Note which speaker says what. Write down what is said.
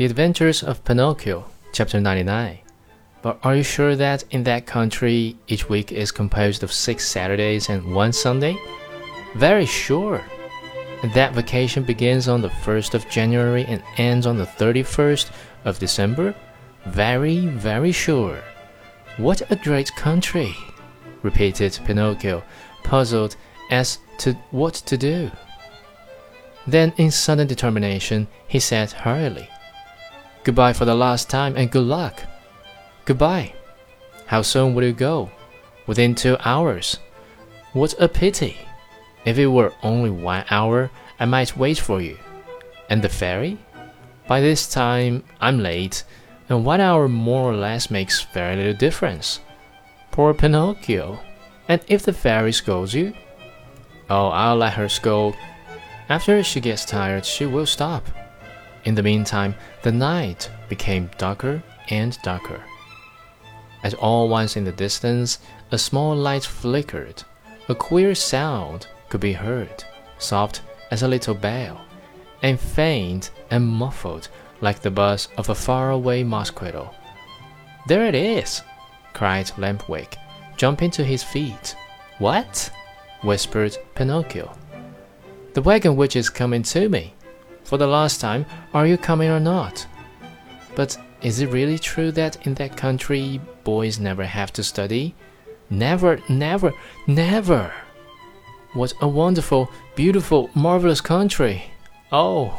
Speaker 1: The Adventures of Pinocchio, Chapter 99. But are you sure that in that country each week is composed of six Saturdays and one Sunday? Very sure. And that vacation begins on the 1st of January and ends on the 31st of December? Very, very sure. What a great country! repeated Pinocchio, puzzled as to what to do. Then, in sudden determination, he said hurriedly, Goodbye for the last time and good luck. Goodbye. How soon will you go? Within two hours. What a pity. If it were only one hour, I might wait for you. And the fairy? By this time, I'm late, and one hour more or less makes very little difference. Poor Pinocchio. And if the fairy scolds you? Oh, I'll let her scold. After she gets tired, she will stop. In the meantime, the night became darker and darker. At all once in the distance, a small light flickered. A queer sound could be heard, soft as a little bell, and faint and muffled like the buzz of a faraway mosquito. There it is! cried Lampwick, jumping to his feet. What? whispered Pinocchio. The wagon which is coming to me. For the last time, are you coming or not? But is it really true that in that country boys never have to study? Never, never, never! What a wonderful, beautiful, marvelous country! Oh,